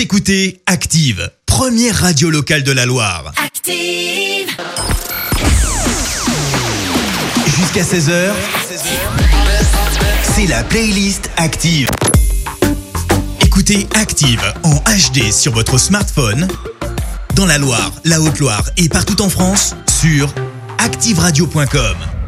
Écoutez Active, première radio locale de la Loire. Active. Jusqu'à 16h, c'est la playlist Active. Écoutez Active en HD sur votre smartphone, dans la Loire, la Haute-Loire et partout en France, sur activeradio.com.